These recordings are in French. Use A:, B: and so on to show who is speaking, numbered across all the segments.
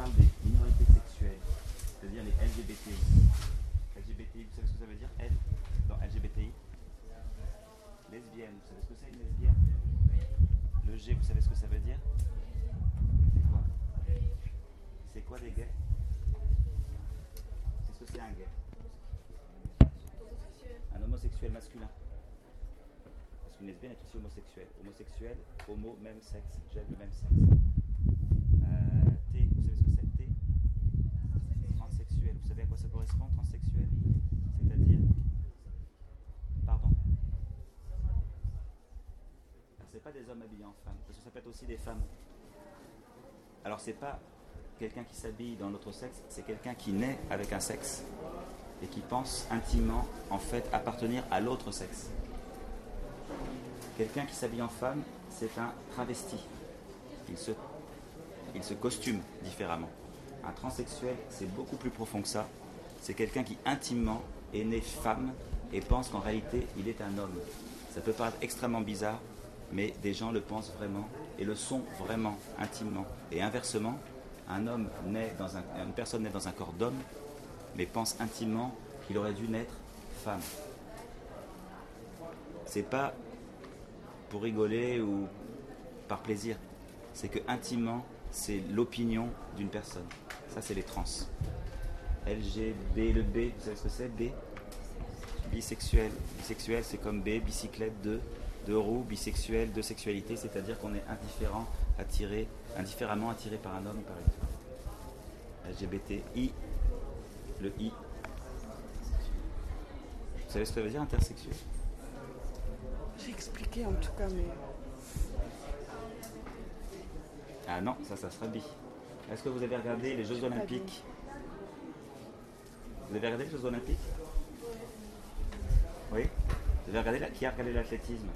A: parle des minorités sexuelles, c'est-à-dire les LGBTI. LGBTI, vous savez ce que ça veut dire L? Dans LGBTI Lesbienne, vous savez ce que c'est une lesbienne? Le G, vous savez ce que ça veut dire? C'est quoi? C'est quoi des gays? C'est ce que c'est un gay? Un homosexuel masculin. Parce qu'une lesbienne est aussi homosexuelle. Homosexuel, homo, même sexe, j'aime le même sexe. Euh, T, vous savez ce que c'est T Transsexuel. Vous savez à quoi ça correspond, transsexuel C'est-à-dire Pardon c'est pas des hommes habillés en femmes, parce que ça peut être aussi des femmes. Alors, c'est pas quelqu'un qui s'habille dans l'autre sexe, c'est quelqu'un qui naît avec un sexe et qui pense intimement, en fait, appartenir à l'autre sexe. Quelqu'un qui s'habille en femme, c'est un travesti. Il se, il se costume différemment. Un transsexuel, c'est beaucoup plus profond que ça. C'est quelqu'un qui intimement est né femme et pense qu'en réalité, il est un homme. Ça peut paraître extrêmement bizarre, mais des gens le pensent vraiment et le sont vraiment, intimement. Et inversement, un homme naît dans un, une personne naît dans un corps d'homme, mais pense intimement qu'il aurait dû naître femme. C'est pas pour rigoler ou par plaisir. C'est que intimement, c'est l'opinion d'une personne. Ça, c'est les trans. LGB, le B, vous savez ce que c'est? B? Bisexuel. Bisexuel, c'est comme B, bicyclette, deux, deux roues, bisexuel, de sexualité, c'est-à-dire qu'on est indifférent, attiré, indifféremment attiré par un homme ou par une femme. LGBTI, le I. Vous savez ce que ça veut dire intersexuel?
B: J'ai expliqué en tout cas, mais
A: Ah non, ça, ça sera bi. Est-ce que vous avez regardé les Jeux Olympiques? Vous avez regardé les Jeux Olympiques Oui Vous avez regardé la- Qui a regardé l'athlétisme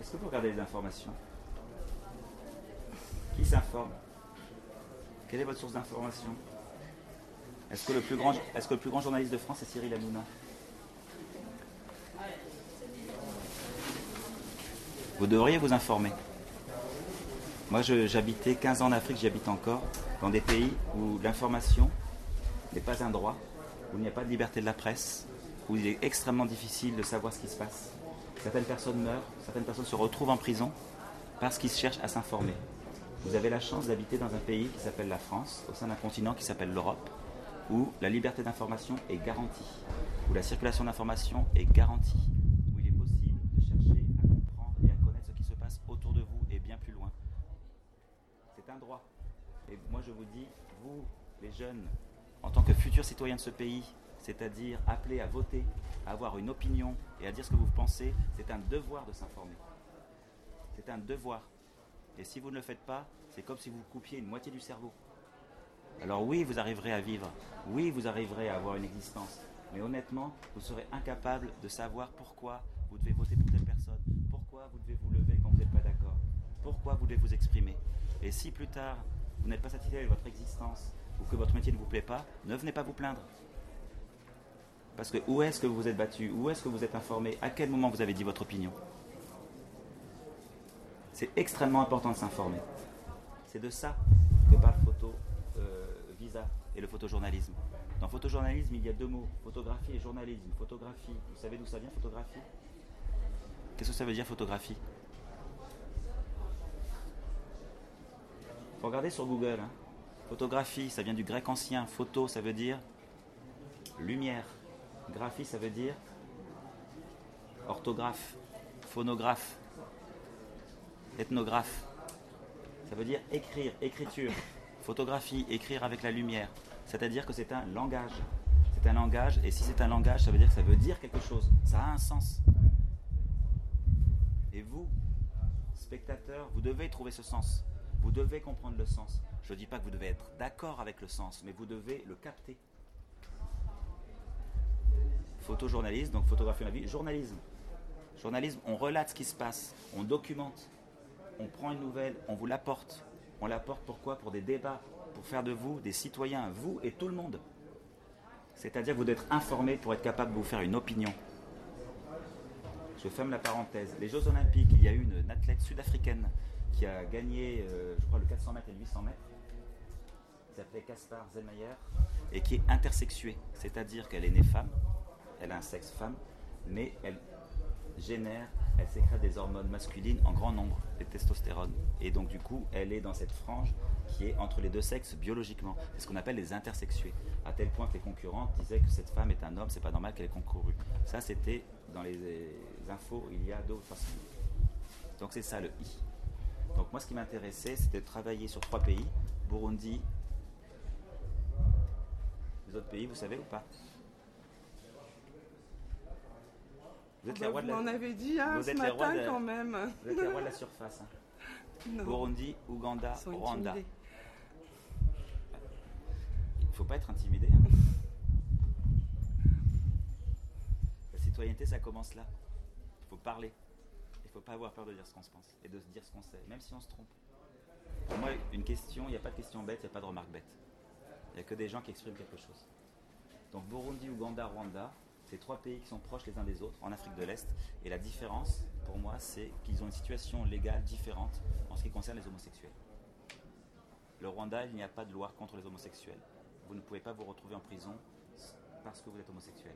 A: Est-ce que vous regardez les informations Qui s'informe Quelle est votre source d'information Est-ce que, le plus grand- est-ce que le plus grand journaliste de France est Cyril Hanouna Vous devriez vous informer. Moi, j'habitais 15 ans en Afrique, j'y habite encore, dans des pays où l'information n'est pas un droit, où il n'y a pas de liberté de la presse, où il est extrêmement difficile de savoir ce qui se passe. Certaines personnes meurent, certaines personnes se retrouvent en prison parce qu'ils cherchent à s'informer. Vous avez la chance d'habiter dans un pays qui s'appelle la France, au sein d'un continent qui s'appelle l'Europe, où la liberté d'information est garantie, où la circulation d'information est garantie, où il est possible de chercher à comprendre et à connaître ce qui se passe autour de vous et bien plus loin. C'est un droit. Et moi je vous dis, vous, les jeunes, en tant que futurs citoyens de ce pays, c'est-à-dire appelés à voter, à avoir une opinion et à dire ce que vous pensez, c'est un devoir de s'informer. C'est un devoir. Et si vous ne le faites pas, c'est comme si vous coupiez une moitié du cerveau. Alors oui, vous arriverez à vivre. Oui, vous arriverez à avoir une existence. Mais honnêtement, vous serez incapable de savoir pourquoi vous devez voter pour telle personne, pourquoi vous devez vous lever quand vous n'êtes pas d'accord, pourquoi vous devez vous exprimer. Et si plus tard, vous n'êtes pas satisfait avec votre existence ou que votre métier ne vous plaît pas, ne venez pas vous plaindre. Parce que où est-ce que vous vous êtes battu? Où est-ce que vous êtes informé? À quel moment vous avez dit votre opinion? C'est extrêmement important de s'informer. C'est de ça que parle Photo euh, Visa et le photojournalisme. Dans photojournalisme, il y a deux mots, photographie et journalisme. Photographie, vous savez d'où ça vient, photographie? Qu'est-ce que ça veut dire, photographie? Faut regarder sur Google. hein. Photographie, ça vient du grec ancien. Photo, ça veut dire lumière. Graphie, ça veut dire orthographe, phonographe, ethnographe. Ça veut dire écrire, écriture. Photographie, écrire avec la lumière. C'est-à-dire que c'est un langage. C'est un langage, et si c'est un langage, ça veut dire que ça veut dire quelque chose. Ça a un sens. Et vous, spectateurs, vous devez trouver ce sens. Vous devez comprendre le sens. Je ne dis pas que vous devez être d'accord avec le sens, mais vous devez le capter. Photojournaliste, donc photographie la vie, journalisme. Journalisme, on relate ce qui se passe, on documente, on prend une nouvelle, on vous l'apporte. On l'apporte pourquoi? Pour des débats, pour faire de vous des citoyens, vous et tout le monde. C'est-à-dire que vous devez être informé pour être capable de vous faire une opinion. Je ferme la parenthèse. Les Jeux Olympiques, il y a eu une, une athlète sud-africaine qui a gagné, euh, je crois, le 400 mètres et le 800 mètres, qui s'appelait Caspar Zellmeyer, et qui est intersexuée, c'est-à-dire qu'elle est née femme, elle a un sexe femme, mais elle génère, elle sécrète des hormones masculines en grand nombre, des testostérone. Et donc du coup, elle est dans cette frange qui est entre les deux sexes biologiquement. C'est ce qu'on appelle les intersexués. À tel point que les concurrentes disaient que cette femme est un homme, c'est pas normal qu'elle ait concouru. Ça, c'était dans les infos il y a deux ou trois semaines. Donc c'est ça le I. Donc moi, ce qui m'intéressait, c'était de travailler sur trois pays Burundi. Les autres pays, vous savez ou pas?
B: Vous êtes les rois de la... m'en avez dit hein,
A: vous
B: ce
A: êtes les
B: matin
A: rois de-
B: quand même.
A: Vous êtes les rois de la surface. hein. Burundi, Ouganda, Rwanda.
B: intimidés.
A: Il ne faut pas être intimidé. hein. La citoyenneté, ça commence là. Il faut parler. Il ne faut pas avoir peur de dire ce qu'on se pense et de se dire ce qu'on sait, même si on se trompe. Pour moi, une question, il n'y a pas de question bête, il n'y a pas de remarque bête. Il n'y a que des gens qui expriment quelque chose. Donc Burundi, Ouganda, Rwanda, c'est trois pays qui sont proches les uns des autres en Afrique de l'Est. Et la différence, pour moi, c'est qu'ils ont une situation légale différente en ce qui concerne les homosexuels. Le Rwanda, il n'y a pas de loi contre les homosexuels. Vous ne pouvez pas vous retrouver en prison parce que vous êtes homosexuel.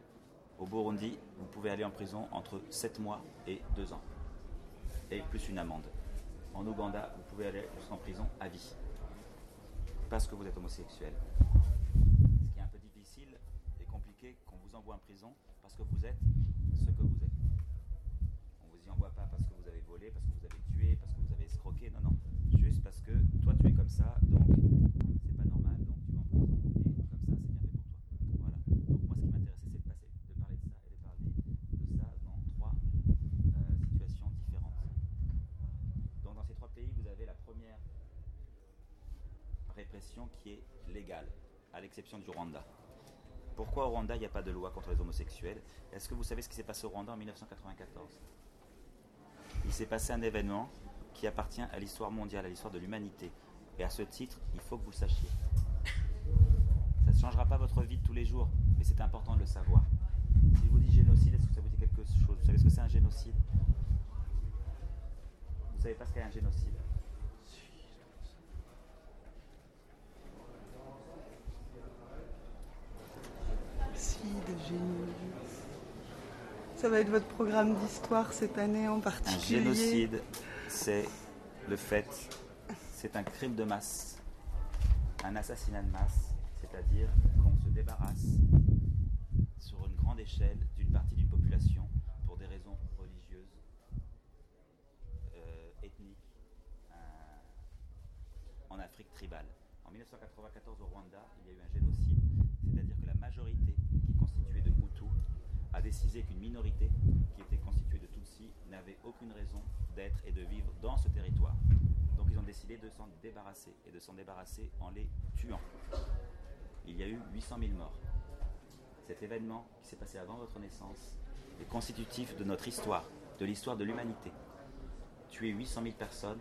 A: Au Burundi, vous pouvez aller en prison entre 7 mois et 2 ans. Plus une amende. En Ouganda, vous pouvez aller jusqu'en prison à vie. Parce que vous êtes homosexuel. Ce qui est un peu difficile et compliqué qu'on vous envoie en prison parce que vous êtes ce que vous êtes. On vous y envoie pas parce que vous avez volé, parce que vous avez tué, parce que vous avez escroqué. Non, non. Juste parce que toi tu es comme ça, donc c'est pas normal, donc tu vas en prison et comme ça c'est bien fait pour toi. Voilà. Donc moi ce qui m'intéressait c'est de, passer, de parler de ça et de parler de ça dans trois euh, situations différentes. Donc dans ces trois pays vous avez la première qui est légale, à l'exception du Rwanda. Pourquoi au Rwanda il n'y a pas de loi contre les homosexuels? Est-ce que vous savez ce qui s'est passé au Rwanda en 1994 Il s'est passé un événement qui appartient à l'histoire mondiale, à l'histoire de l'humanité. Et à ce titre, il faut que vous sachiez. Ça ne changera pas votre vie de tous les jours, mais c'est important de le savoir. Si je vous dis génocide, est-ce que ça vous dit quelque chose? Vous savez ce que c'est un génocide? Vous savez pas ce qu'est un génocide
B: Si, de génie. Ça va être votre programme d'histoire cette année en
A: Un
B: particulier.
A: génocide, c'est le fait, c'est un crime de masse, un assassinat de masse, c'est-à-dire qu'on se débarrasse sur une grande échelle d'une partie d'une population pour des raisons religieuses, euh, ethniques, euh, en Afrique tribale. En 1994 au Rwanda, il y a eu un génocide, c'est-à-dire que la majorité qui est constituée de a décidé qu'une minorité qui était constituée de Tutsis n'avait aucune raison d'être et de vivre dans ce territoire. Donc ils ont décidé de s'en débarrasser et de s'en débarrasser en les tuant. Il y a eu 800 000 morts. Cet événement qui s'est passé avant votre naissance est constitutif de notre histoire, de l'histoire de l'humanité. Tuer 800 000 personnes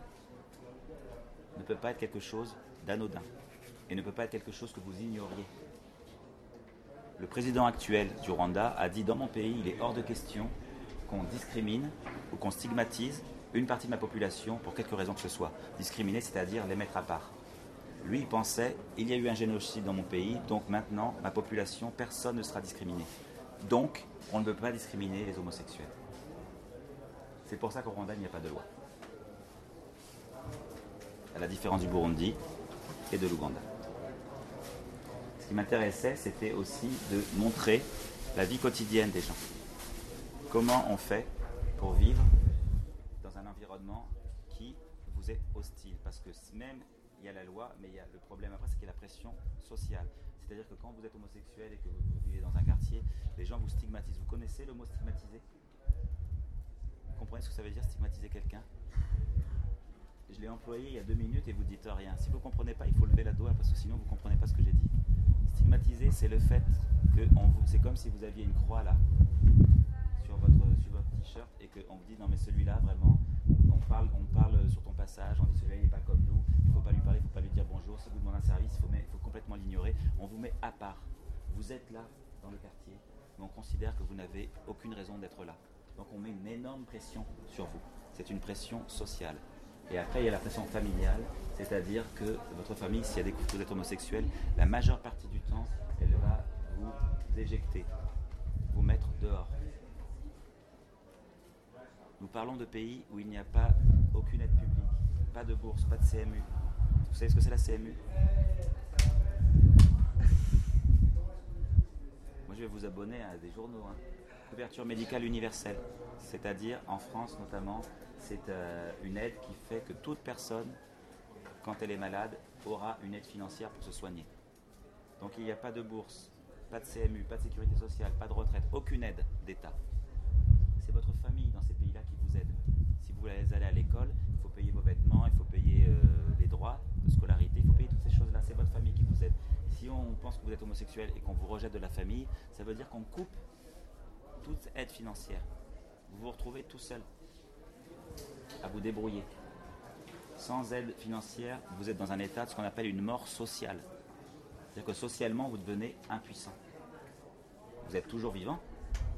A: ne peut pas être quelque chose d'anodin et ne peut pas être quelque chose que vous ignoriez. Le président actuel du Rwanda a dit dans mon pays, il est hors de question qu'on discrimine ou qu'on stigmatise une partie de ma population pour quelque raison que ce soit. Discriminer, c'est-à-dire les mettre à part. Lui, il pensait, il y a eu un génocide dans mon pays, donc maintenant, ma population, personne ne sera discriminé. Donc, on ne peut pas discriminer les homosexuels. C'est pour ça qu'au Rwanda, il n'y a pas de loi. À la différence du Burundi et de l'Ouganda. Qui m'intéressait, c'était aussi de montrer la vie quotidienne des gens. Comment on fait pour vivre dans un environnement qui vous est hostile? Parce que même il y a la loi, mais il y a le problème après, c'est qu'il y a la pression sociale. C'est-à-dire que quand vous êtes homosexuel et que vous vivez dans un quartier, les gens vous stigmatisent. Vous connaissez le mot stigmatiser? Vous comprenez ce que ça veut dire stigmatiser quelqu'un? Je l'ai employé il y a deux minutes et vous dites rien. Si vous ne comprenez pas, il faut lever la doigt parce que sinon vous ne comprenez pas ce que j'ai dit. Stigmatiser, c'est le fait que c'est comme si vous aviez une croix là sur votre, sur t-shirt et qu'on vous dit non mais celui-là vraiment, on parle, sur ton passage, on dit celui-là il n'est pas comme nous, il ne faut pas lui parler, il ne faut pas lui dire bonjour, si vous demandez un service, il faut complètement l'ignorer, on vous met à part. Vous êtes là dans le quartier, mais on considère que vous n'avez aucune raison d'être là. Donc on met une énorme pression sur vous. C'est une pression sociale. Et après, il y a la pression familiale, c'est-à-dire que votre famille, si elle découvre que vous êtes homosexuel, la majeure partie du temps, elle va vous éjecter, vous mettre dehors. Nous parlons de pays où il n'y a pas aucune aide publique, pas de bourse, pas de CMU. Vous savez ce que c'est la CMU Moi, je vais vous abonner à des journaux. Hein. Couverture médicale universelle, c'est-à-dire en France notamment, c'est euh, une aide qui fait que toute personne, quand elle est malade, aura une aide financière pour se soigner. Donc il n'y a pas de bourse, pas de CMU, pas de sécurité sociale, pas de retraite, aucune aide d'État. C'est votre famille dans ces pays-là qui vous aide. Si vous voulez aller à l'école, il faut payer vos vêtements, il faut payer euh, les droits de scolarité, il faut payer toutes ces choses-là. C'est votre famille qui vous aide. Si on pense que vous êtes homosexuel et qu'on vous rejette de la famille, ça veut dire qu'on coupe toute aide financière. Vous vous retrouvez tout seul à vous débrouiller. Sans aide financière, vous êtes dans un état de ce qu'on appelle une mort sociale. C'est-à-dire que socialement, vous devenez impuissant. Vous êtes toujours vivant,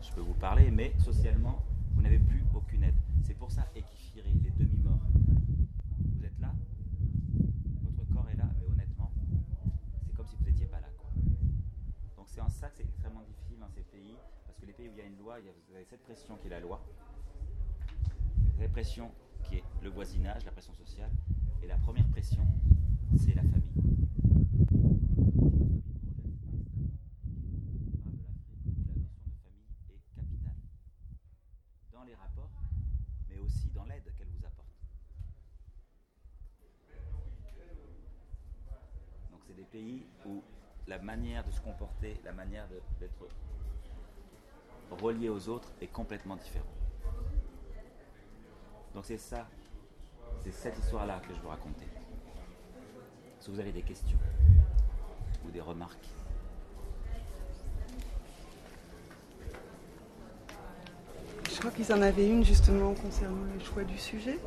A: je peux vous parler, mais socialement, vous n'avez plus aucune aide. C'est pour ça, équifierer les demi-morts. Vous êtes là, votre corps est là, mais honnêtement, c'est comme si vous n'étiez pas là. Donc c'est en ça que c'est extrêmement difficile dans ces pays, parce que les pays où il y a une loi, vous avez cette pression qui est la loi, répression qui est le voisinage, la pression sociale, et la première pression, c'est la famille. Dans les rapports, mais aussi dans l'aide qu'elle vous apporte. Donc c'est des pays où la manière de se comporter, la manière d'être relié aux autres est complètement différente. Donc c'est ça, c'est cette histoire-là que je veux raconter. Si vous avez des questions ou des remarques?
B: Je crois qu'ils en avaient une justement concernant le choix du sujet.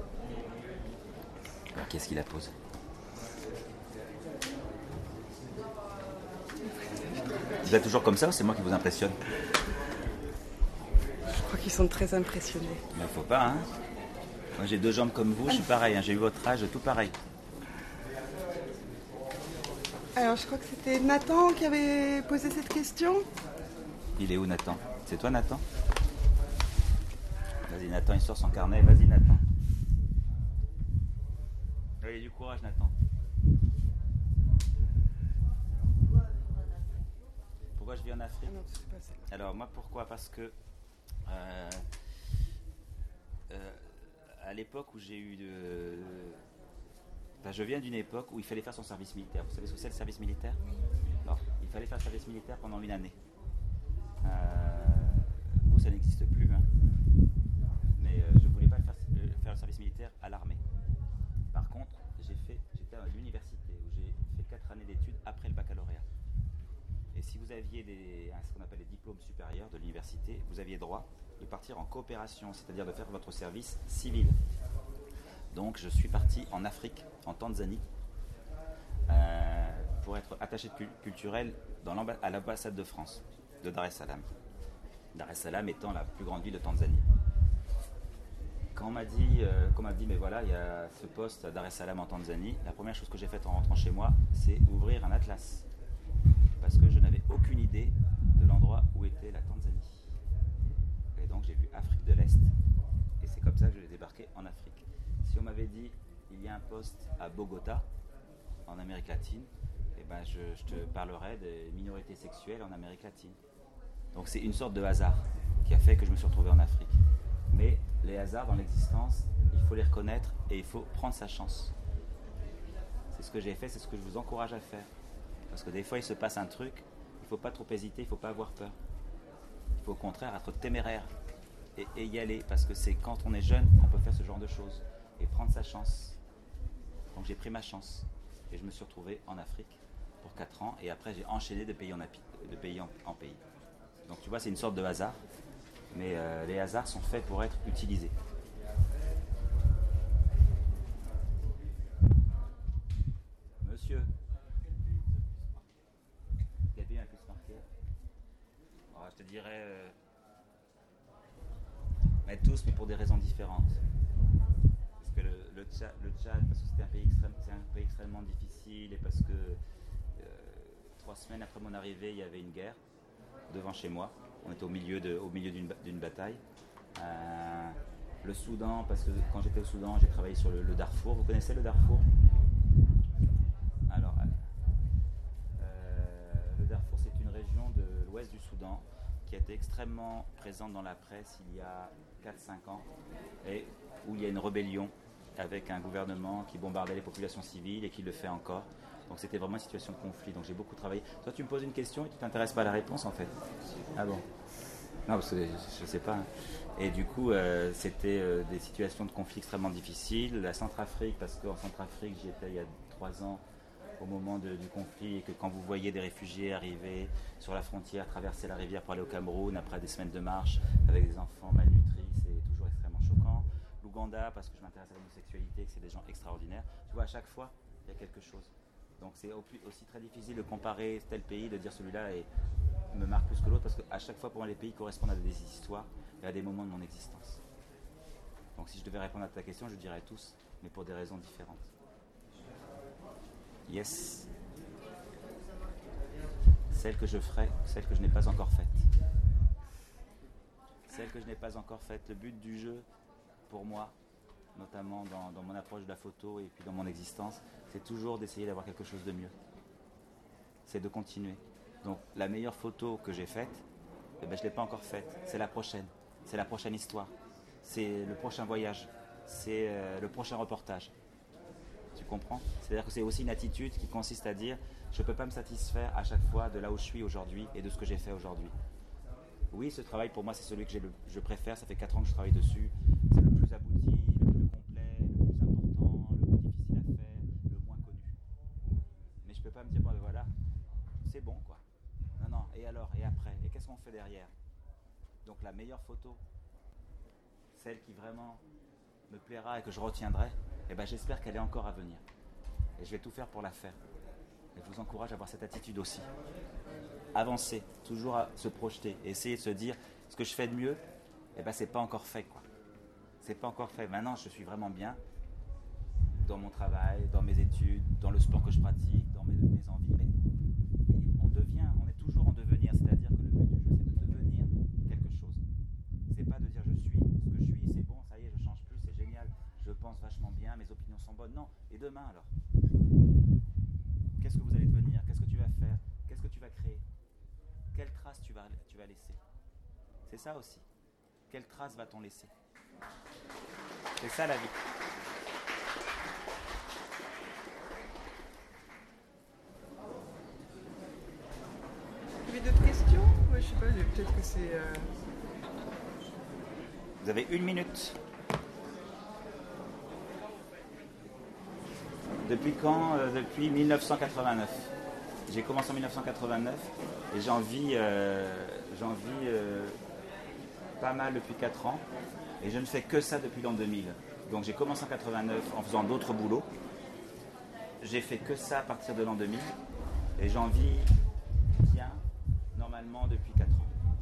A: Qu'est-ce qu'il a posé? Vous êtes toujours comme ça ou c'est moi qui vous impressionne?
B: Je crois qu'ils sont très impressionnés.
A: Il ne faut pas, hein? Moi j'ai deux jambes comme vous, je suis pareil, hein. j'ai eu votre âge, tout pareil.
B: Alors je crois que c'était Nathan qui avait posé cette question.
A: Il est où Nathan? C'est toi Nathan? Vas-y Nathan, il sort son carnet, vas-y Nathan. Allez, du courage Nathan. Pourquoi je vis en Afrique?
B: Ah
A: Alors moi pourquoi? Parce que euh, euh, à l'époque où j'ai eu de. je viens d'une époque où il fallait faire son service militaire. Vous savez ce que c'est le service militaire? Alors, il fallait faire le service militaire pendant une année. Euh, vous, ça n'existe plus. Hein. Mais euh, je ne voulais pas faire, euh, faire, le service militaire à l'armée. Par contre, j'ai fait, j'étais à l'université où j'ai fait 4 années d'études après le baccalauréat. Et si vous aviez des, ce qu'on appelle les diplômes supérieurs de l'université, vous aviez droit de partir en coopération, c'est-à-dire de faire votre service civil. Donc je suis parti en Afrique, en Tanzanie, euh, pour être attaché culturel à l'ambassade de France, de Dar es Salaam. Dar es Salaam étant la plus grande ville de Tanzanie. Quand on m'a dit, euh, m'a dit, mais voilà, il y a ce poste à Dar es Salaam en Tanzanie, la première chose que j'ai faite en rentrant chez moi, c'est ouvrir un atlas. Parce que je n'avais aucune idée de l'endroit où était la Tanzanie donc j'ai vu Afrique de l'Est. Et c'est comme ça que je l'ai débarqué en Afrique. Si on m'avait dit il y a un poste à Bogota, en Amérique latine, eh ben je, te parlerais des minorités sexuelles en Amérique latine. Donc c'est une sorte de hasard qui a fait que je me suis retrouvé en Afrique. Mais les hasards dans l'existence, il faut les reconnaître et il faut prendre sa chance. C'est ce que j'ai fait, c'est ce que je vous encourage à faire. Parce que des fois, il se passe un truc, il ne faut pas trop hésiter, il ne faut pas avoir peur. Il faut au contraire être téméraire et, y aller, parce que c'est quand on est jeune qu'on peut faire ce genre de choses et prendre sa chance. Donc j'ai pris ma chance et je me suis retrouvé en Afrique pour 4 ans et après j'ai enchaîné de pays en, de pays, en, pays. Donc tu vois, c'est une sorte de hasard, mais euh, les hasards sont faits pour être utilisés. Monsieur. Quel pays a plus marqué? Je te dirais. Euh, tous, mais pour des raisons différentes. Parce que le, Tchad, parce que c'était un, pays c'est un pays extrêmement difficile et parce que euh, trois semaines après mon arrivée, il y avait une guerre devant chez moi. On était au milieu, d'une, ba- d'une bataille. Euh, le Soudan, parce que quand j'étais au Soudan, j'ai travaillé sur le Darfour. Vous connaissez le Darfour Alors, euh, le Darfour, c'est une région de l'ouest du Soudan extrêmement présente dans la presse il y a 4-5 ans et où il y a une rébellion avec un gouvernement qui bombardait les populations civiles et qui le fait encore. Donc c'était vraiment une situation de conflit. Donc j'ai beaucoup travaillé. Toi, tu me poses une question et tu t'intéresses pas à la réponse en fait. Ah bon? Non, parce que je ne sais pas. Et du coup, euh, c'était euh, des situations de conflit extrêmement difficiles. La Centrafrique, parce qu'en Centrafrique, j'y étais il y a 3 ans au moment du conflit et que quand vous voyez des réfugiés arriver sur la frontière, traverser la rivière pour aller au Cameroun après des semaines de marche avec des enfants malnutris, c'est toujours extrêmement choquant. L'Ouganda, parce que je m'intéresse à l'homosexualité et que c'est des gens extraordinaires. Tu vois, à chaque fois, il y a quelque chose. Donc c'est aussi très difficile de comparer tel pays, de dire celui-là est- me marque plus que l'autre, parce qu'à chaque fois, pour moi, les pays correspondent à des histoires et à des moments de mon existence. Donc si je devais répondre à ta question, je dirais tous, mais pour des raisons différentes. Yes. Celle que je ferai, celle que je n'ai pas encore faite. Celle que je n'ai pas encore faite. Le but du jeu, pour moi, notamment dans, mon approche de la photo et puis dans mon existence, c'est toujours d'essayer d'avoir quelque chose de mieux. C'est de continuer. Donc la meilleure photo que j'ai faite, eh ben, je ne l'ai pas encore faite. C'est la prochaine. C'est la prochaine histoire. C'est le prochain voyage. C'est euh, le prochain reportage. Comprends C'est-à-dire que c'est aussi une attitude qui consiste à dire je ne peux pas me satisfaire à chaque fois de là où je suis aujourd'hui et de ce que j'ai fait aujourd'hui. Oui, ce travail pour moi c'est celui que le- je préfère. Ça fait 4 ans que je travaille dessus. C'est le plus abouti, le plus complet, le plus important, le plus difficile à faire, le moins connu. Mais je peux pas me dire bon ben voilà, c'est bon quoi. Non non. Et alors Et après Et qu'est-ce qu'on fait derrière? Donc la meilleure photo, celle qui vraiment me plaira et que je retiendrai, eh ben, j'espère qu'elle est encore à venir. Et je vais tout faire pour la faire. Et je vous encourage à avoir cette attitude aussi. Avancer, toujours à se projeter, et essayer de se dire ce que je fais de mieux, eh ben, c'est pas encore fait. quoi. C'est pas encore fait. Maintenant, je suis vraiment bien dans mon travail, dans mes études, dans le sport que je pratique, dans mes, mes envies. Mais on devient, on est toujours en devenir. C'est-à-dire que le but du jeu, c'est de devenir quelque chose. C'est pas de dire je suis ce que je suis, c'est bon, ça y est, je change plus, c'est génial, je pense vachement bien, mes opinions sont bonnes. Non. Et demain alors? Qu'est-ce que vous allez devenir? Qu'est-ce que tu vas faire? Qu'est-ce que tu vas créer? Quelle trace tu vas, tu vas laisser? C'est ça aussi. Quelle trace va-t-on laisser? C'est ça la vie.
B: Vous avez d'autres questions? Moi, je sais pas, peut-être que c'est. euh,
A: Vous avez une minute. Depuis quand Euh, Depuis 1989. J'ai commencé en 1989 et j'en vis, euh, euh, pas mal depuis 4 ans et je ne fais que ça depuis l'an 2000. Donc j'ai commencé en 89 en faisant d'autres boulots. J'ai fait que ça à partir de l'an 2000 et j'en vis bien normalement depuis 4 ans.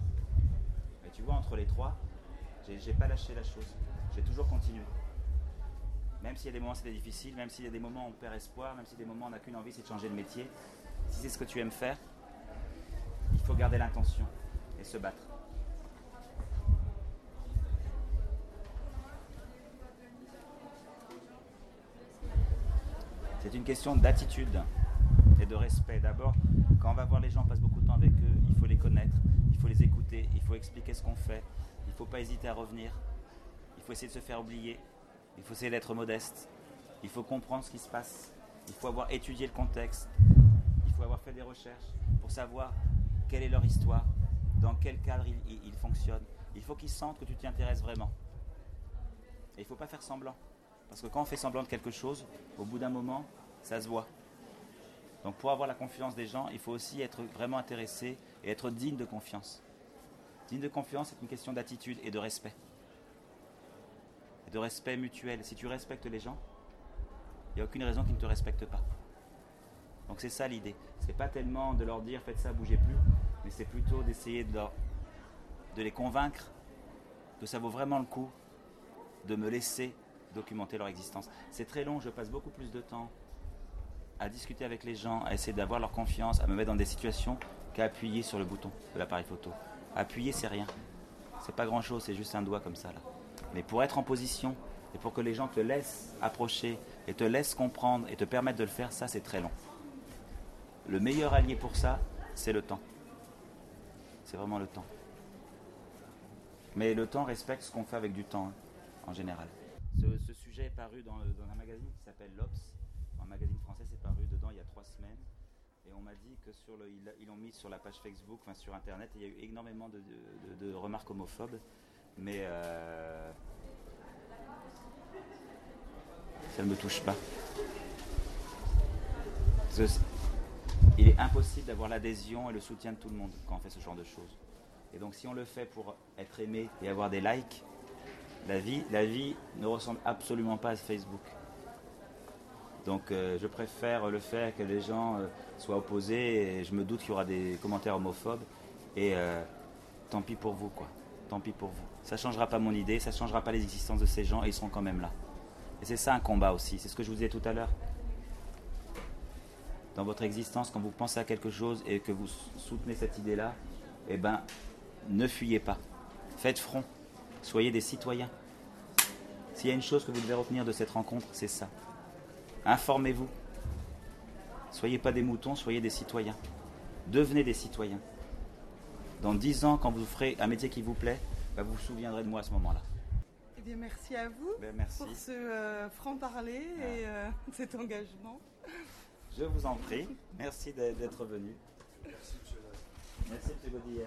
A: Mais tu vois, entre les trois, j'ai pas lâché la chose. J'ai toujours continué. Même s'il y a des moments c'était difficile, même s'il y a des moments où on perd espoir, même s'il y a des moments où on n'a qu'une envie, c'est de changer de métier. Si c'est ce que tu aimes faire, il faut garder l'intention et se battre. C'est une question d'attitude et de respect. D'abord, quand on va voir les gens, on passe beaucoup de temps avec eux, il faut les connaître, il faut les écouter, il faut expliquer ce qu'on fait, il ne faut pas hésiter à revenir, il faut essayer de se faire oublier, il faut essayer d'être modeste, il faut comprendre ce qui se passe, il faut avoir étudié le contexte, il faut avoir fait des recherches pour savoir quelle est leur histoire, dans quel cadre ils, fonctionnent. Il faut qu'ils sentent que tu t'y intéresses vraiment. Et il ne faut pas faire semblant. Parce que quand on fait semblant de quelque chose, au bout d'un moment, ça se voit. Donc pour avoir la confiance des gens, il faut aussi être vraiment intéressé et être digne de confiance. Digne de confiance, c'est une question d'attitude et de respect. Et de respect mutuel. Si tu respectes les gens, il n'y a aucune raison qu'ils ne te respectent pas. Donc c'est ça l'idée. C'est pas tellement de leur dire faites ça, bougez plus, mais c'est plutôt d'essayer de, de les convaincre que ça vaut vraiment le coup de me laisser documenter leur existence. C'est très long, je passe beaucoup plus de temps à discuter avec les gens, à essayer d'avoir leur confiance, à me mettre dans des situations qu'à appuyer sur le bouton de l'appareil photo. Appuyer, c'est rien. C'est pas grand chose, c'est juste un doigt comme ça là. Mais pour être en position et pour que les gens te laissent approcher et te laissent comprendre et te permettent de le faire, ça c'est très long. Le meilleur allié pour ça, c'est le temps. C'est vraiment le temps. Mais le temps respecte ce qu'on fait avec du temps, hein, en général. Ce, sujet est paru dans, un magazine qui s'appelle L'Obs. Un magazine français, c'est paru dedans il y a trois semaines. Et on m'a dit que sur le, ils l'ont mis sur la page Facebook, enfin sur Internet, il y a eu énormément de, remarques homophobes. Mais euh, ça ne me touche pas. il est impossible d'avoir l'adhésion et le soutien de tout le monde quand on fait ce genre de choses. Et donc si on le fait pour être aimé et avoir des likes, la vie, la vie ne ressemble absolument pas à Facebook. Donc euh, je préfère le faire que les gens euh, soient opposés et je me doute qu'il y aura des commentaires homophobes et euh, tant pis pour vous quoi. Tant pis pour vous. Ça ne changera pas mon idée, ça ne changera pas l'existence de ces gens et ils seront quand même là. Et c'est ça un combat aussi, c'est ce que je vous disais tout à l'heure. Dans votre existence, quand vous pensez à quelque chose et que vous soutenez cette idée-là, eh ben, ne fuyez pas. Faites front. Soyez des citoyens. S'il y a une chose que vous devez retenir de cette rencontre, c'est ça. Informez-vous. Soyez pas des moutons, soyez des citoyens. Devenez des citoyens. Dans dix ans, quand vous ferez un métier qui vous plaît, bah, vous vous souviendrez de moi à ce moment-là.
B: Eh bien, merci à vous
A: ben, merci.
B: pour ce euh, franc-parler et euh, cet engagement.
A: Je vous en prie. Merci d'être venu.
C: Merci, M.
A: Merci, M.